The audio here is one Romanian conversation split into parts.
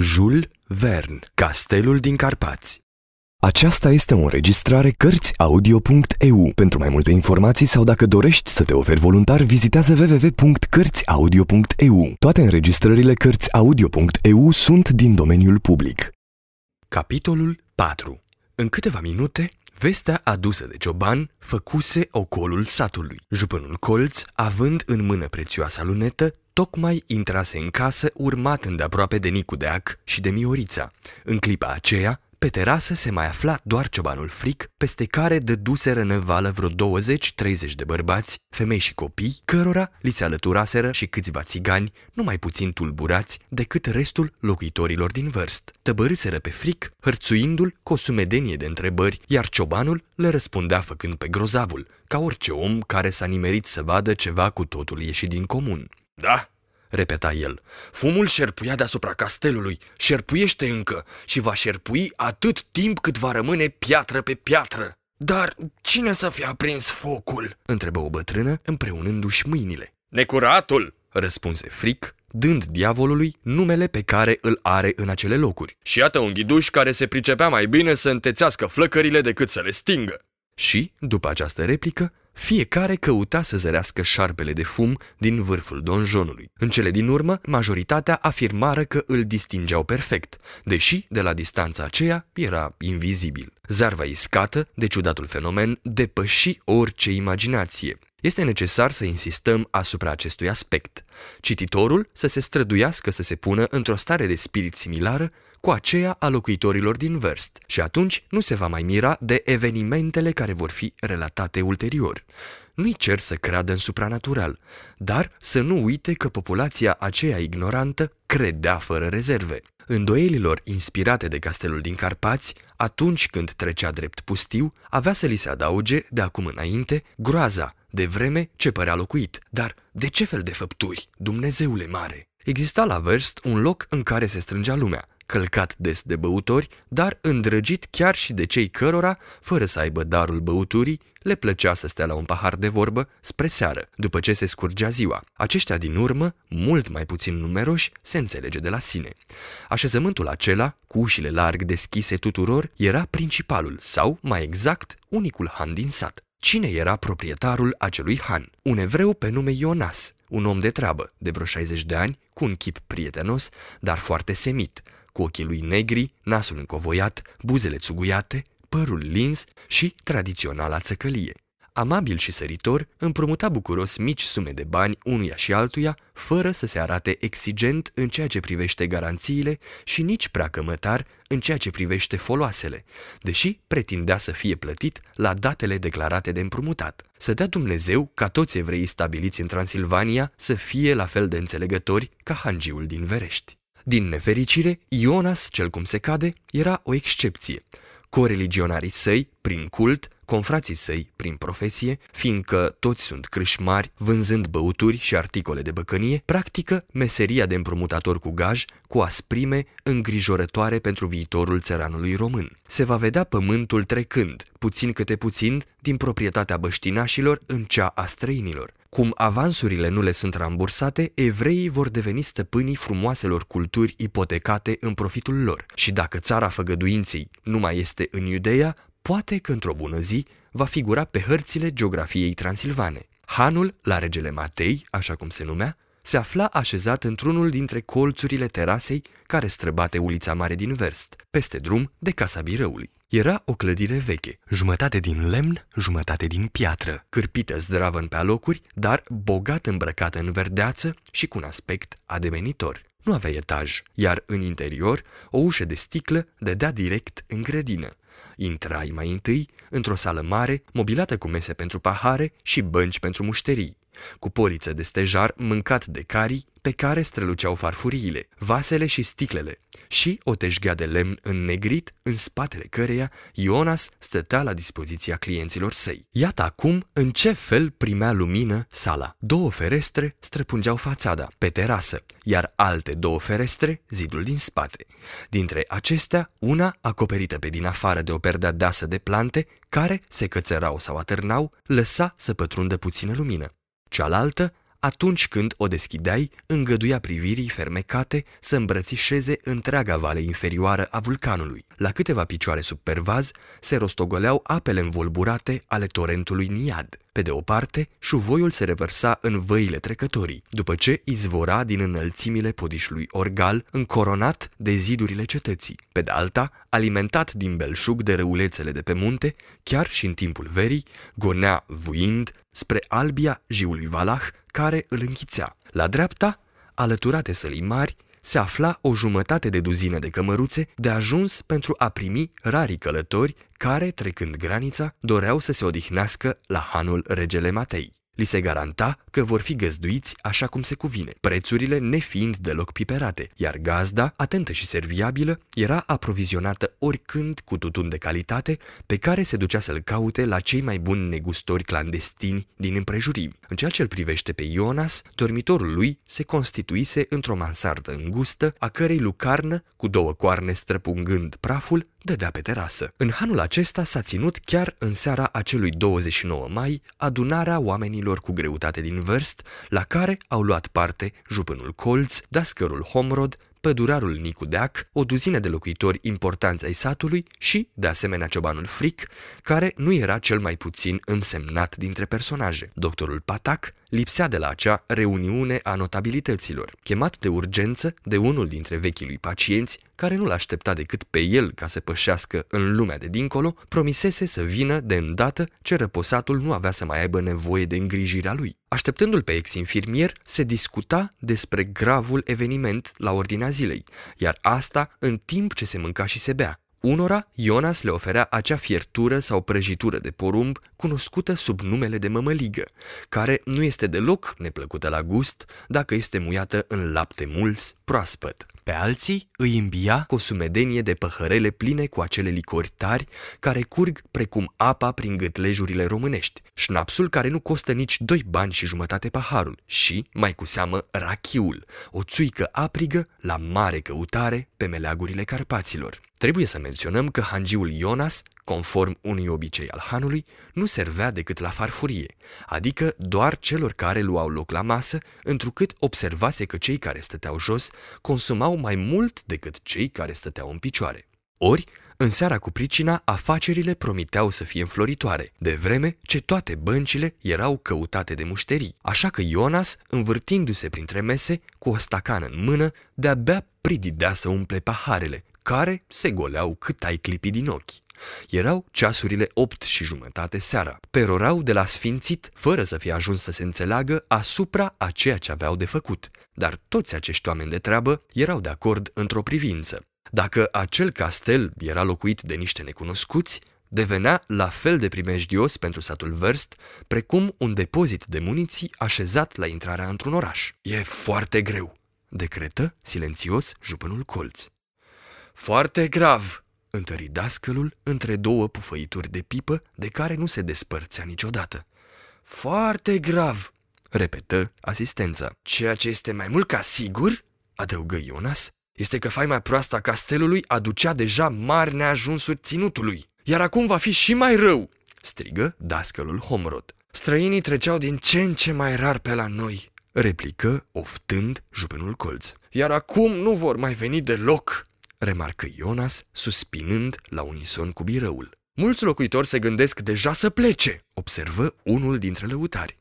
Jules Verne, Castelul din Carpați Aceasta este o înregistrare Cărțiaudio.eu. Pentru mai multe informații sau dacă dorești să te oferi voluntar, vizitează www.cărțiaudio.eu. Toate înregistrările Cărțiaudio.eu sunt din domeniul public. Capitolul 4 În câteva minute, vestea adusă de cioban făcuse ocolul satului. Jupânul colț, având în mână prețioasa lunetă, tocmai intrase în casă urmat îndeaproape de Nicu Deac și de Miorița. În clipa aceea, pe terasă se mai afla doar ciobanul fric, peste care dăduseră năvală vreo 20-30 de bărbați, femei și copii, cărora li se alăturaseră și câțiva țigani, nu mai puțin tulburați decât restul locuitorilor din vârst. Tăbărâseră pe fric, hărțuindu-l cu o sumedenie de întrebări, iar ciobanul le răspundea făcând pe grozavul, ca orice om care s-a nimerit să vadă ceva cu totul ieșit din comun. Da, repeta el. Fumul șerpuia deasupra castelului, șerpuiește încă și va șerpui atât timp cât va rămâne piatră pe piatră. Dar cine să fie aprins focul? întrebă o bătrână împreunându-și mâinile. Necuratul, răspunse fric, dând diavolului numele pe care îl are în acele locuri. Și iată un ghiduș care se pricepea mai bine să întețească flăcările decât să le stingă. Și, după această replică, fiecare căuta să zărească șarpele de fum din vârful donjonului. În cele din urmă, majoritatea afirmară că îl distingeau perfect, deși, de la distanța aceea, era invizibil. Zarva iscată, de ciudatul fenomen, depăși orice imaginație. Este necesar să insistăm asupra acestui aspect. Cititorul să se străduiască să se pună într-o stare de spirit similară cu aceea a locuitorilor din Verst și atunci nu se va mai mira de evenimentele care vor fi relatate ulterior. Nu-i cer să creadă în supranatural, dar să nu uite că populația aceea ignorantă credea fără rezerve. Îndoielilor inspirate de castelul din Carpați, atunci când trecea drept pustiu, avea să li se adauge, de acum înainte, groaza, de vreme ce părea locuit. Dar de ce fel de făpturi, Dumnezeule mare? Exista la Verst un loc în care se strângea lumea, călcat des de băutori, dar îndrăgit chiar și de cei cărora, fără să aibă darul băuturii, le plăcea să stea la un pahar de vorbă spre seară, după ce se scurgea ziua. Aceștia din urmă, mult mai puțin numeroși, se înțelege de la sine. Așezământul acela, cu ușile larg deschise tuturor, era principalul sau, mai exact, unicul han din sat. Cine era proprietarul acelui han? Un evreu pe nume Ionas, un om de treabă, de vreo 60 de ani, cu un chip prietenos, dar foarte semit, cu ochii lui negri, nasul încovoiat, buzele țuguiate, părul lins și tradiționala țăcălie. Amabil și săritor, împrumuta bucuros mici sume de bani unuia și altuia, fără să se arate exigent în ceea ce privește garanțiile și nici prea cămătar în ceea ce privește foloasele, deși pretindea să fie plătit la datele declarate de împrumutat. Să dea Dumnezeu ca toți evreii stabiliți în Transilvania să fie la fel de înțelegători ca hangiul din Verești. Din nefericire, Ionas, cel cum se cade, era o excepție. Coreligionarii săi, prin cult, confrații săi, prin profesie, fiindcă toți sunt crâșmari, vânzând băuturi și articole de băcănie, practică meseria de împrumutator cu gaj cu asprime îngrijorătoare pentru viitorul țăranului român. Se va vedea pământul trecând, puțin câte puțin, din proprietatea băștinașilor în cea a străinilor. Cum avansurile nu le sunt rambursate, evreii vor deveni stăpânii frumoaselor culturi ipotecate în profitul lor. Și dacă țara făgăduinței nu mai este în Iudeea, poate că într-o bună zi va figura pe hărțile geografiei transilvane. Hanul, la regele Matei, așa cum se numea, se afla așezat într-unul dintre colțurile terasei care străbate ulița mare din Verst, peste drum de Casa Birăului. Era o clădire veche, jumătate din lemn, jumătate din piatră, cârpită zdravăn pe alocuri, dar bogat îmbrăcată în verdeață și cu un aspect ademenitor. Nu avea etaj, iar în interior o ușă de sticlă dădea direct în grădină. Intrai mai întâi într-o sală mare, mobilată cu mese pentru pahare și bănci pentru mușterii, cu poliță de stejar mâncat de carii pe care străluceau farfuriile, vasele și sticlele, și o teșghea de lemn înnegrit în spatele căreia Ionas stătea la dispoziția clienților săi. Iată acum în ce fel primea lumină sala. Două ferestre străpungeau fațada, pe terasă, iar alte două ferestre zidul din spate. Dintre acestea, una acoperită pe din afară de o perdea deasă de plante, care se cățărau sau atârnau, lăsa să pătrundă puțină lumină. Cealaltă atunci când o deschideai, îngăduia privirii fermecate să îmbrățișeze întreaga vale inferioară a vulcanului. La câteva picioare sub pervaz se rostogoleau apele învolburate ale torentului Niad. Pe de o parte, șuvoiul se revărsa în văile trecătorii, după ce izvora din înălțimile podișului Orgal, încoronat de zidurile cetății. Pe de alta, alimentat din belșug de râulețele de pe munte, chiar și în timpul verii, gonea vuind spre albia jiului Valah, care îl închițea. La dreapta, alăturate sălii mari, se afla o jumătate de duzină de cămăruțe de ajuns pentru a primi rarii călători care, trecând granița, doreau să se odihnească la hanul regele Matei. Li se garanta că vor fi găzduiți așa cum se cuvine, prețurile nefiind deloc piperate, iar gazda, atentă și serviabilă, era aprovizionată oricând cu tutun de calitate pe care se ducea să-l caute la cei mai buni negustori clandestini din împrejurimi. În ceea ce îl privește pe Ionas, dormitorul lui se constituise într-o mansardă îngustă, a cărei lucarnă, cu două coarne străpungând praful, dădea pe terasă. În hanul acesta s-a ținut chiar în seara acelui 29 mai adunarea oamenilor cu greutate din vârst, la care au luat parte jupânul Colț, dascărul Homrod, pădurarul Nicu Deac, o duzină de locuitori importanți ai satului și, de asemenea, ciobanul Fric, care nu era cel mai puțin însemnat dintre personaje. Doctorul Patac lipsea de la acea reuniune a notabilităților. Chemat de urgență de unul dintre vechii lui pacienți, care nu l-aștepta decât pe el ca să pășească în lumea de dincolo, promisese să vină de îndată ce răposatul nu avea să mai aibă nevoie de îngrijirea lui. Așteptându-l pe ex-infirmier, se discuta despre gravul eveniment la ordinea zilei, iar asta în timp ce se mânca și se bea. Unora, Ionas le oferea acea fiertură sau prăjitură de porumb cunoscută sub numele de mămăligă, care nu este deloc neplăcută la gust dacă este muiată în lapte mulți proaspăt. Pe alții îi îmbia cu o sumedenie de păhărele pline cu acele licori tari care curg precum apa prin gâtlejurile românești, șnapsul care nu costă nici doi bani și jumătate paharul și, mai cu seamă, rachiul, o țuică aprigă la mare căutare pe meleagurile Carpaților. Trebuie să menționăm că hangiul Ionas, conform unui obicei al hanului, nu servea decât la farfurie, adică doar celor care luau loc la masă, întrucât observase că cei care stăteau jos consumau mai mult decât cei care stăteau în picioare. Ori, în seara cu pricina, afacerile promiteau să fie înfloritoare, de vreme ce toate băncile erau căutate de mușterii. Așa că Ionas, învârtindu-se printre mese, cu o stacană în mână, de-abia prididea să umple paharele, care se goleau cât ai clipi din ochi. Erau ceasurile opt și jumătate seara. Perorau de la sfințit, fără să fie ajuns să se înțeleagă asupra a ceea ce aveau de făcut. Dar toți acești oameni de treabă erau de acord într-o privință. Dacă acel castel era locuit de niște necunoscuți, devenea la fel de primejdios pentru satul Verst, precum un depozit de muniții așezat la intrarea într-un oraș. E foarte greu, decretă silențios jupânul colț. Foarte grav, întări dascălul între două pufăituri de pipă de care nu se despărțea niciodată. Foarte grav, repetă asistența. Ceea ce este mai mult ca sigur, adăugă Ionas, este că faima proastă a castelului aducea deja mari neajunsuri ținutului. Iar acum va fi și mai rău, strigă dascălul Homrod. Străinii treceau din ce în ce mai rar pe la noi, replică, oftând jupenul colț. Iar acum nu vor mai veni deloc remarcă Ionas, suspinând la unison cu birăul. Mulți locuitori se gândesc deja să plece, observă unul dintre lăutari.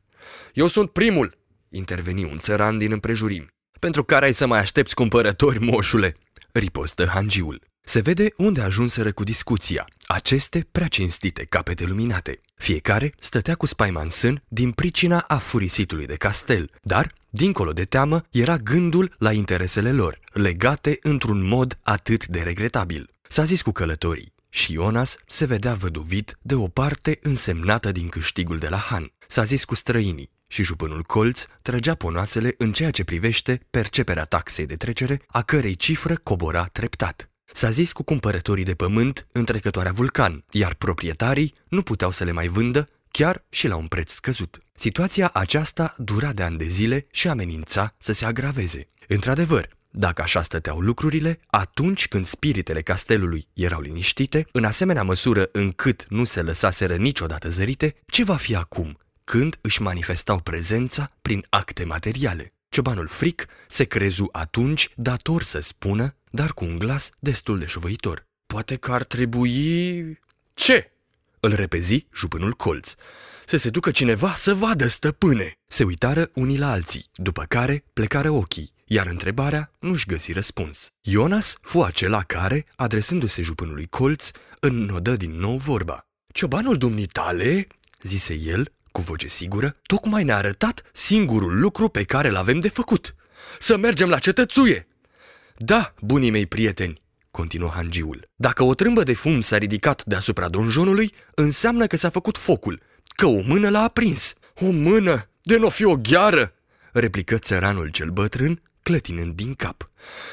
Eu sunt primul, interveni un țăran din împrejurim. Pentru care ai să mai aștepți cumpărători, moșule, ripostă hangiul. Se vede unde ajunseră cu discuția, aceste prea cinstite capete luminate. Fiecare stătea cu spaima în sân din pricina afurisitului de castel, dar, dincolo de teamă, era gândul la interesele lor, legate într-un mod atât de regretabil. S-a zis cu călătorii și Ionas se vedea văduvit de o parte însemnată din câștigul de la Han. S-a zis cu străinii și jupânul colț trăgea ponoasele în ceea ce privește perceperea taxei de trecere, a cărei cifră cobora treptat. S-a zis cu cumpărătorii de pământ în trecătoarea Vulcan, iar proprietarii nu puteau să le mai vândă chiar și la un preț scăzut. Situația aceasta dura de ani de zile și amenința să se agraveze. Într-adevăr, dacă așa stăteau lucrurile, atunci când spiritele castelului erau liniștite, în asemenea măsură încât nu se lăsaseră niciodată zărite, ce va fi acum, când își manifestau prezența prin acte materiale. Ciobanul fric se crezu atunci dator să spună, dar cu un glas destul de șovăitor. Poate că ar trebui... Ce? Îl repezi jupânul colț. Să se ducă cineva să vadă, stăpâne! Se uitară unii la alții, după care plecară ochii, iar întrebarea nu-și găsi răspuns. Ionas fu acela care, adresându-se jupânului colț, înnodă din nou vorba. Ciobanul dumnitale, zise el, cu voce sigură, tocmai ne-a arătat singurul lucru pe care l-avem de făcut. Să mergem la cetățuie! Da, bunii mei prieteni, continuă hangiul. Dacă o trâmbă de fum s-a ridicat deasupra donjonului, înseamnă că s-a făcut focul, că o mână l-a aprins. O mână? De nu fi o gheară? replică țăranul cel bătrân, clătinând din cap.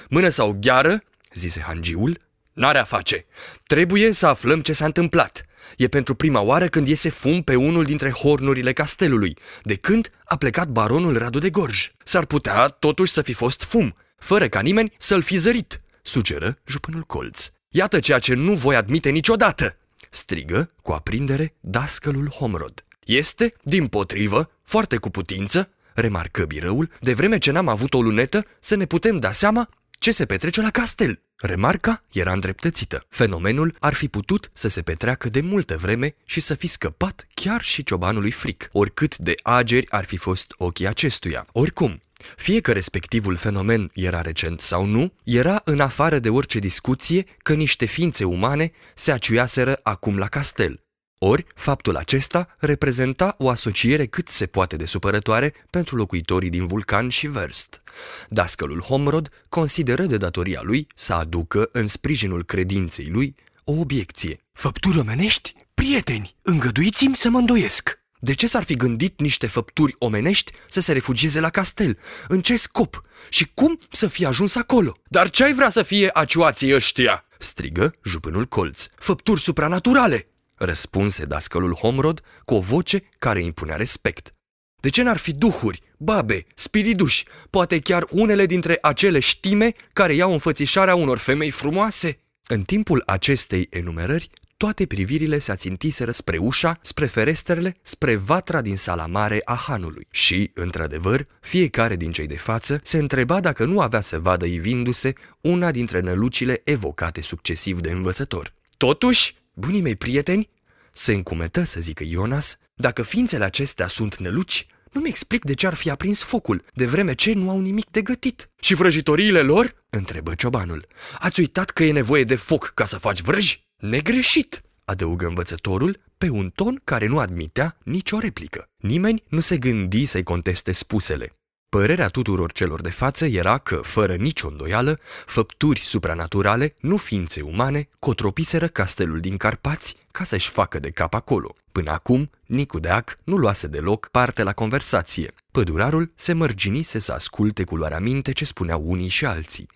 Mână sau gheară, zise hangiul, n-are a face. Trebuie să aflăm ce s-a întâmplat. E pentru prima oară când iese fum pe unul dintre hornurile castelului, de când a plecat baronul Radu de Gorj. S-ar putea totuși să fi fost fum, fără ca nimeni să-l fi zărit, sugeră jupânul colț. Iată ceea ce nu voi admite niciodată, strigă cu aprindere dascălul Homrod. Este, din potrivă, foarte cu putință, remarcă birăul, de vreme ce n-am avut o lunetă, să ne putem da seama ce se petrece la castel. Remarca era îndreptățită. Fenomenul ar fi putut să se petreacă de multă vreme și să fi scăpat chiar și ciobanului fric, oricât de ageri ar fi fost ochii acestuia. Oricum, fie că respectivul fenomen era recent sau nu, era în afară de orice discuție că niște ființe umane se aciuiaseră acum la castel, ori, faptul acesta reprezenta o asociere cât se poate de supărătoare pentru locuitorii din Vulcan și Verst. Dascălul Homrod consideră de datoria lui să aducă în sprijinul credinței lui o obiecție. Făpturi omenești? Prieteni, îngăduiți-mi să mă îndoiesc! De ce s-ar fi gândit niște făpturi omenești să se refugieze la castel? În ce scop? Și cum să fie ajuns acolo? Dar ce ai vrea să fie aciuații ăștia? strigă jupânul colț. Făpturi supranaturale! răspunse dascălul Homrod cu o voce care impunea respect. De ce n-ar fi duhuri, babe, spiriduși, poate chiar unele dintre acele știme care iau înfățișarea unor femei frumoase? În timpul acestei enumerări, toate privirile se ațintiseră spre ușa, spre ferestrele, spre vatra din sala mare a hanului. Și, într-adevăr, fiecare din cei de față se întreba dacă nu avea să vadă ivindu-se una dintre nălucile evocate succesiv de învățător. Totuși, Bunii mei prieteni, se încumetă să zică Ionas, dacă ființele acestea sunt năluci, nu-mi explic de ce ar fi aprins focul, de vreme ce nu au nimic de gătit. Și vrăjitoriile lor? întrebă ciobanul. Ați uitat că e nevoie de foc ca să faci vrăji? Negreșit, adăugă învățătorul pe un ton care nu admitea nicio replică. Nimeni nu se gândi să-i conteste spusele. Părerea tuturor celor de față era că, fără nicio îndoială, făpturi supranaturale, nu ființe umane, cotropiseră castelul din Carpați ca să-și facă de cap acolo. Până acum, Nicu Deac nu luase deloc parte la conversație. Pădurarul se mărginise să asculte cu luarea minte ce spuneau unii și alții.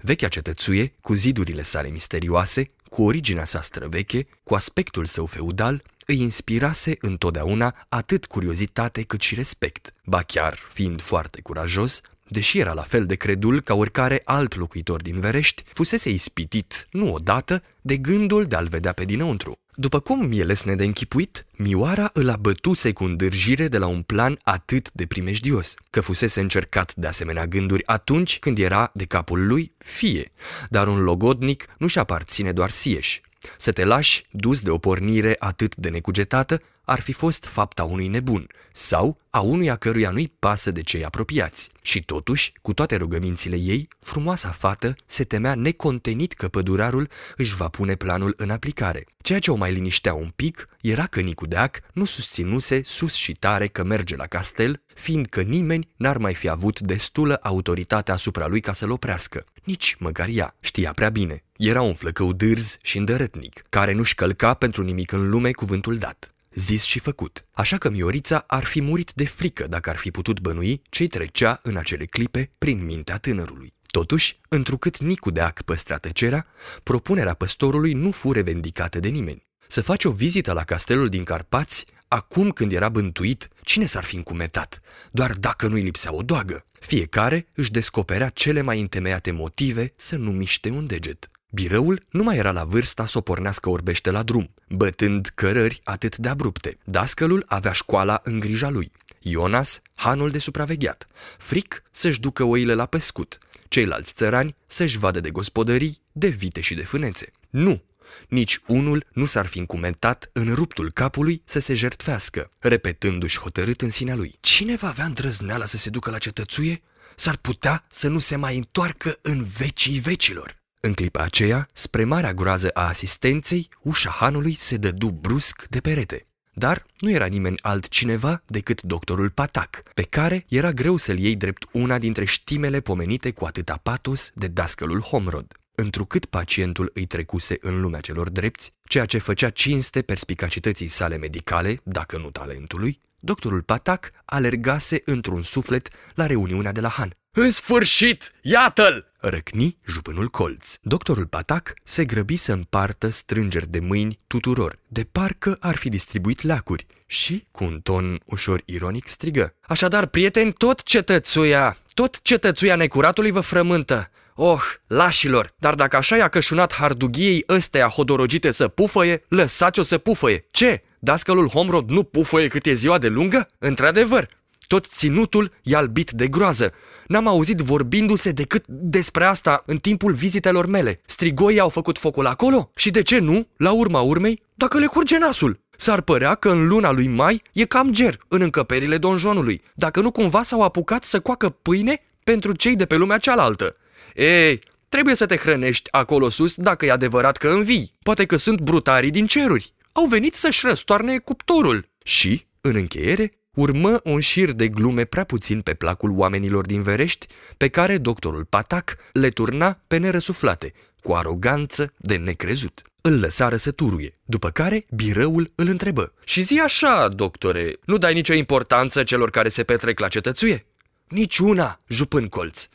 Vechea cetățuie, cu zidurile sale misterioase, cu originea sa străveche, cu aspectul său feudal, îi inspirase întotdeauna atât curiozitate cât și respect. Ba chiar, fiind foarte curajos, deși era la fel de credul ca oricare alt locuitor din Verești, fusese ispitit, nu odată, de gândul de a-l vedea pe dinăuntru. După cum mi-e lesne de închipuit, Mioara îl abătuse cu îndârjire de la un plan atât de primejdios, că fusese încercat de asemenea gânduri atunci când era de capul lui fie, dar un logodnic nu-și aparține doar sieși. Să te lași dus de o pornire atât de necugetată ar fi fost fapta unui nebun sau a unuia căruia nu-i pasă de cei apropiați. Și totuși, cu toate rugămințile ei, frumoasa fată se temea necontenit că pădurarul își va pune planul în aplicare. Ceea ce o mai liniștea un pic era că Nicudeac nu susținuse sus și tare că merge la castel, fiindcă nimeni n-ar mai fi avut destulă autoritate asupra lui ca să-l oprească. Nici măcar ea știa prea bine. Era un flăcău dârz și îndărătnic, care nu-și călca pentru nimic în lume cuvântul dat zis și făcut. Așa că Miorița ar fi murit de frică dacă ar fi putut bănui ce trecea în acele clipe prin mintea tânărului. Totuși, întrucât Nicu de Ac păstra tăcerea, propunerea păstorului nu fu revendicată de nimeni. Să faci o vizită la castelul din Carpați, acum când era bântuit, cine s-ar fi încumetat, doar dacă nu-i lipsea o doagă? Fiecare își descoperea cele mai întemeiate motive să nu miște un deget. Birăul nu mai era la vârsta să o pornească orbește la drum, bătând cărări atât de abrupte. Dascălul avea școala în grija lui. Ionas, hanul de supravegheat. Fric să-și ducă oile la pescut. Ceilalți țărani să-și vadă de gospodării, de vite și de fânețe. Nu, nici unul nu s-ar fi încumentat în ruptul capului să se jertfească, repetându-și hotărât în sinea lui. Cine va avea îndrăzneala să se ducă la cetățuie? S-ar putea să nu se mai întoarcă în vecii vecilor. În clipa aceea, spre marea groază a asistenței, ușa hanului se dădu brusc de perete. Dar nu era nimeni altcineva decât doctorul Patac, pe care era greu să-l iei drept una dintre știmele pomenite cu atâta patos de dascălul Homrod. Întrucât pacientul îi trecuse în lumea celor drepți, ceea ce făcea cinste perspicacității sale medicale, dacă nu talentului, doctorul Patac alergase într-un suflet la reuniunea de la Han. În sfârșit! Iată-l! Răcni jupânul colț. Doctorul Patac se grăbi să împartă strângeri de mâini tuturor, de parcă ar fi distribuit leacuri, și, cu un ton ușor ironic, strigă. Așadar, prieteni, tot cetățuia, tot cetățuia necuratului vă frământă. Oh, lașilor, dar dacă așa i-a cășunat hardughiei ăstea hodorogite să pufăie, lăsați-o să pufăie. Ce? Dascălul Homrod nu pufăie cât e ziua de lungă? Într-adevăr, tot ținutul e albit de groază. N-am auzit vorbindu-se decât despre asta în timpul vizitelor mele. Strigoii au făcut focul acolo? Și de ce nu, la urma urmei, dacă le curge nasul? S-ar părea că în luna lui mai e cam ger în încăperile donjonului, dacă nu cumva s-au apucat să coacă pâine pentru cei de pe lumea cealaltă. Ei, trebuie să te hrănești acolo sus dacă e adevărat că învii. Poate că sunt brutarii din ceruri. Au venit să-și răstoarne cuptorul. Și, în încheiere, urmă un șir de glume prea puțin pe placul oamenilor din Verești, pe care doctorul Patac le turna pe nerăsuflate, cu aroganță de necrezut. Îl lăsară să turuie, după care birăul îl întrebă. Și zi așa, doctore, nu dai nicio importanță celor care se petrec la cetățuie? Niciuna, jupân colț.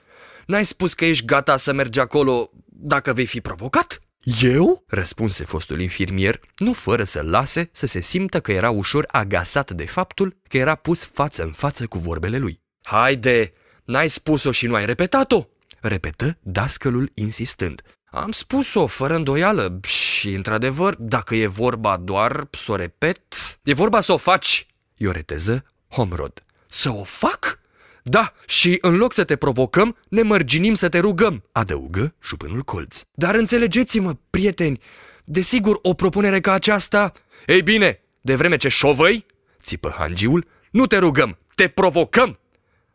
N-ai spus că ești gata să mergi acolo dacă vei fi provocat? Eu? răspunse fostul infirmier, nu fără să lase să se simtă că era ușor agasat de faptul că era pus față în față cu vorbele lui. Haide, n-ai spus-o și nu ai repetat-o? repetă dascălul insistând. Am spus-o fără îndoială și, într-adevăr, dacă e vorba doar să o repet... E vorba să o faci, i-o reteză Homrod. Să o fac? Da, și în loc să te provocăm, ne mărginim să te rugăm, adăugă șupânul colț. Dar înțelegeți-mă, prieteni, desigur o propunere ca aceasta... Ei bine, de vreme ce șovăi, țipă hangiul, nu te rugăm, te provocăm.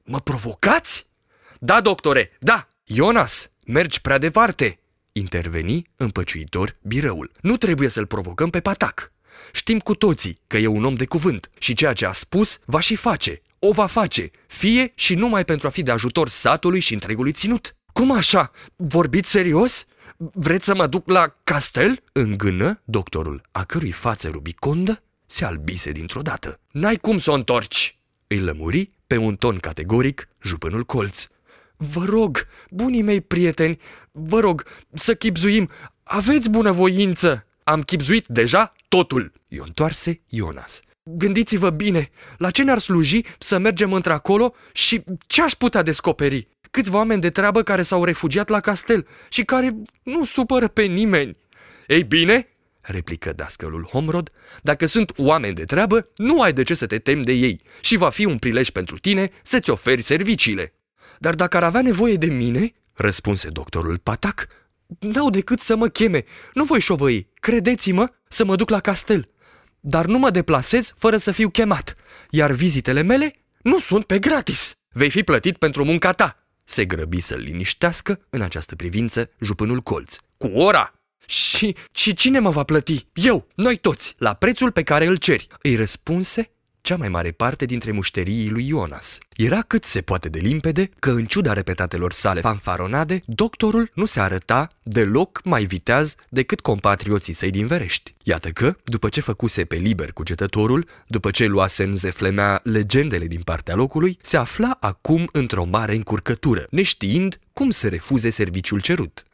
Mă provocați? Da, doctore, da. Jonas, mergi prea departe, interveni împăciuitor birăul. Nu trebuie să-l provocăm pe patac. Știm cu toții că e un om de cuvânt și ceea ce a spus va și face o va face, fie și numai pentru a fi de ajutor satului și întregului ținut. Cum așa? Vorbiți serios? Vreți să mă duc la castel? Îngână doctorul, a cărui față rubicondă se albise dintr-o dată. N-ai cum să o întorci! Îi lămuri pe un ton categoric jupânul colț. Vă rog, bunii mei prieteni, vă rog să chipzuim, aveți bunăvoință! Am chipzuit deja totul! I-o întoarse Ionas. Gândiți-vă bine, la ce ne-ar sluji să mergem într-acolo și ce aș putea descoperi? Câțiva oameni de treabă care s-au refugiat la castel și care nu supără pe nimeni. Ei bine, replică dascălul Homrod, dacă sunt oameni de treabă, nu ai de ce să te temi de ei și va fi un prilej pentru tine să-ți oferi serviciile. Dar dacă ar avea nevoie de mine, răspunse doctorul Patac, n-au decât să mă cheme, nu voi șovăi, credeți-mă, să mă duc la castel dar nu mă deplasez fără să fiu chemat, iar vizitele mele nu sunt pe gratis. Vei fi plătit pentru munca ta. Se grăbi să-l liniștească în această privință jupânul colț. Cu ora! Și, și cine mă va plăti? Eu, noi toți, la prețul pe care îl ceri. Îi răspunse cea mai mare parte dintre mușterii lui Ionas. Era cât se poate de limpede că, în ciuda repetatelor sale fanfaronade, doctorul nu se arăta deloc mai viteaz decât compatrioții săi din Verești. Iată că, după ce făcuse pe liber cugetătorul, după ce luase în zeflemea legendele din partea locului, se afla acum într-o mare încurcătură, neștiind cum să refuze serviciul cerut.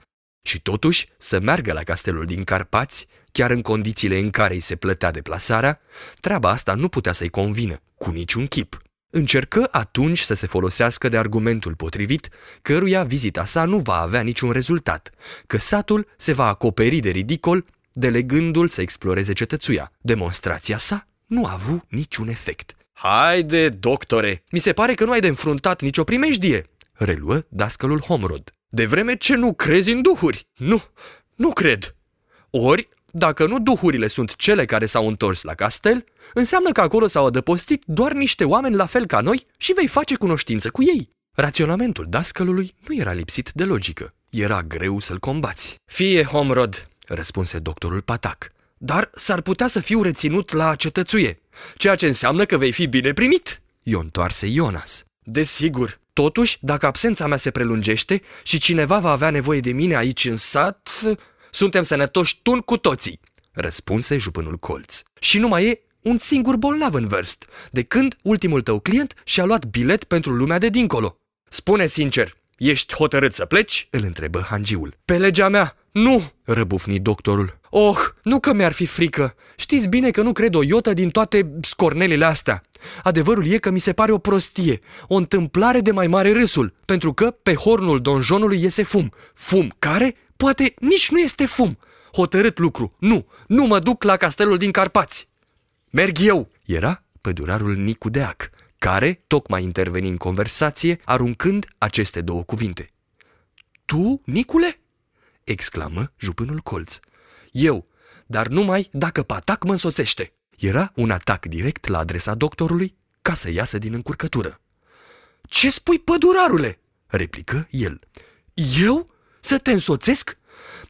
Și totuși să meargă la castelul din Carpați, chiar în condițiile în care îi se plătea deplasarea, treaba asta nu putea să-i convină, cu niciun chip. Încercă atunci să se folosească de argumentul potrivit, căruia vizita sa nu va avea niciun rezultat, că satul se va acoperi de ridicol, delegându-l să exploreze cetățuia. Demonstrația sa nu a avut niciun efect. Haide, doctore, mi se pare că nu ai de înfruntat nicio primejdie, reluă dascălul Homrod. De vreme ce nu crezi în duhuri. Nu, nu cred. Ori, dacă nu duhurile sunt cele care s-au întors la castel, înseamnă că acolo s-au adăpostit doar niște oameni la fel ca noi și vei face cunoștință cu ei. Raționamentul dascălului nu era lipsit de logică. Era greu să-l combați. Fie, Homrod, răspunse doctorul Patac, dar s-ar putea să fiu reținut la cetățuie, ceea ce înseamnă că vei fi bine primit. I-o întoarse Ionas. Desigur, totuși, dacă absența mea se prelungește și cineva va avea nevoie de mine aici în sat, suntem sănătoși tun cu toții, răspunse jupânul colț. Și nu mai e un singur bolnav în vârst, de când ultimul tău client și-a luat bilet pentru lumea de dincolo. Spune sincer, ești hotărât să pleci? îl întrebă hangiul. Pe legea mea, nu, răbufni doctorul. Oh, nu că mi-ar fi frică. Știți bine că nu cred o iotă din toate scornelele astea. Adevărul e că mi se pare o prostie, o întâmplare de mai mare râsul, pentru că pe hornul donjonului iese fum. Fum care Poate nici nu este fum. Hotărât lucru. Nu, nu mă duc la castelul din Carpați. Merg eu, era pădurarul Nicu Deac, care tocmai interveni în conversație, aruncând aceste două cuvinte. Tu, Nicule? Exclamă jupânul colț. Eu, dar numai dacă patac mă însoțește. Era un atac direct la adresa doctorului ca să iasă din încurcătură. Ce spui, pădurarule? replică el. Eu? Să te însoțesc?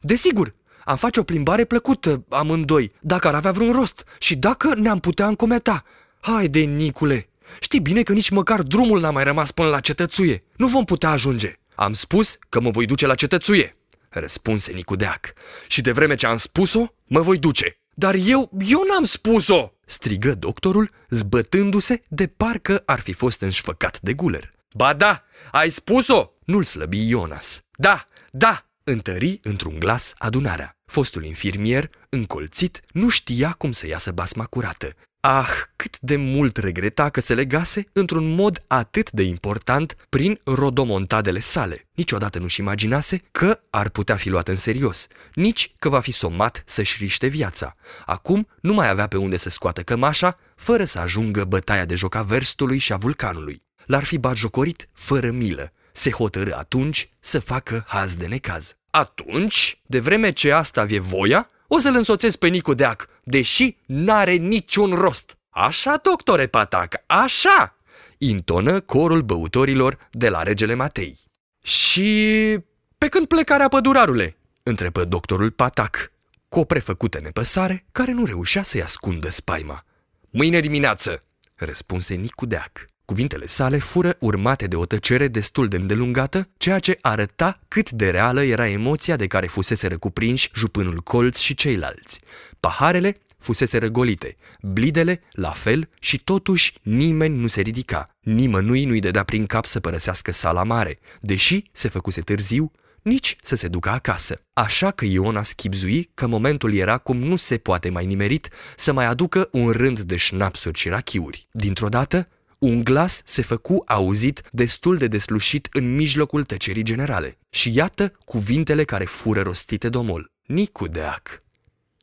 Desigur, am face o plimbare plăcută amândoi, dacă ar avea vreun rost și dacă ne-am putea încometa. Haide, Nicule, știi bine că nici măcar drumul n-a mai rămas până la cetățuie. Nu vom putea ajunge. Am spus că mă voi duce la cetățuie, răspunse Nicudeac. Și de vreme ce am spus-o, mă voi duce. Dar eu, eu n-am spus-o! strigă doctorul, zbătându-se de parcă ar fi fost înșfăcat de guler. Ba da, ai spus-o! Nu-l slăbi Ionas. Da, da, întări într-un glas adunarea. Fostul infirmier, încolțit, nu știa cum să iasă basma curată. Ah, cât de mult regreta că se legase într-un mod atât de important prin rodomontadele sale. Niciodată nu-și imaginase că ar putea fi luat în serios, nici că va fi somat să-și riște viața. Acum nu mai avea pe unde să scoată cămașa, fără să ajungă bătaia de joc a verstului și a vulcanului. L-ar fi batjocorit fără milă, se hotărâ atunci să facă haz de necaz. Atunci, de vreme ce asta vie voia, o să-l însoțesc pe Nicu Deac, deși n-are niciun rost. Așa, doctore Patac, așa! Intonă corul băutorilor de la regele Matei. Și pe când plecarea pădurarule? Întrebă doctorul Patac, cu o prefăcută nepăsare care nu reușea să-i ascundă spaima. Mâine dimineață, răspunse Nicu Deac. Cuvintele sale fură urmate de o tăcere destul de îndelungată, ceea ce arăta cât de reală era emoția de care fusese răcuprinși jupânul colț și ceilalți. Paharele fusese răgolite, blidele la fel și totuși nimeni nu se ridica. Nimănui nu-i dădea prin cap să părăsească sala mare, deși se făcuse târziu, nici să se ducă acasă. Așa că Iona schipzui că momentul era cum nu se poate mai nimerit să mai aducă un rând de șnapsuri și rachiuri. Dintr-o dată, un glas se făcu auzit destul de deslușit în mijlocul tăcerii generale. Și iată cuvintele care fură rostite domol. Nicu Deac,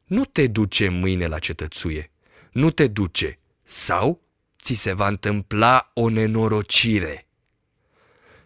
nu te duce mâine la cetățuie, nu te duce, sau ți se va întâmpla o nenorocire.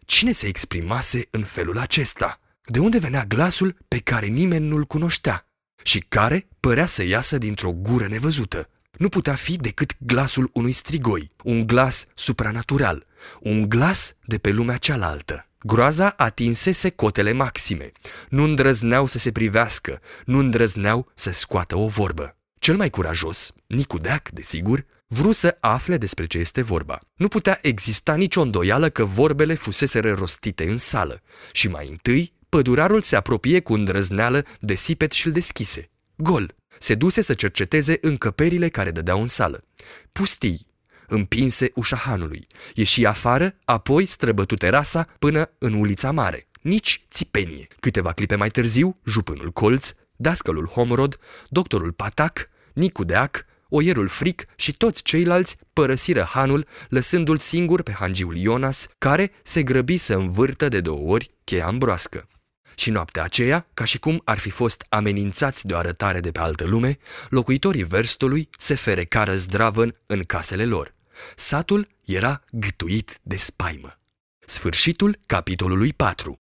Cine se exprimase în felul acesta? De unde venea glasul pe care nimeni nu-l cunoștea și care părea să iasă dintr-o gură nevăzută? Nu putea fi decât glasul unui strigoi, un glas supranatural, un glas de pe lumea cealaltă. Groaza atinsese cotele maxime. Nu îndrăzneau să se privească, nu îndrăzneau să scoată o vorbă. Cel mai curajos, Nicu Deac, desigur, vru să afle despre ce este vorba. Nu putea exista nicio îndoială că vorbele fusese rostite în sală și mai întâi pădurarul se apropie cu îndrăzneală de sipet și-l deschise. Gol! Se duse să cerceteze încăperile care dădeau în sală. Pustii, împinse ușa hanului, ieși afară, apoi străbătu terasa până în ulița mare. Nici țipenie. Câteva clipe mai târziu, jupânul colț, dascălul Homrod, doctorul Patac, Nicu Deac, oierul fric și toți ceilalți părăsiră hanul, lăsându-l singur pe hangiul Ionas, care se grăbi să învârtă de două ori cheia în broască. Și noaptea aceea, ca și cum ar fi fost amenințați de o arătare de pe altă lume, locuitorii verstului se ferecară zdravăn în casele lor. Satul era gâtuit de spaimă. Sfârșitul capitolului 4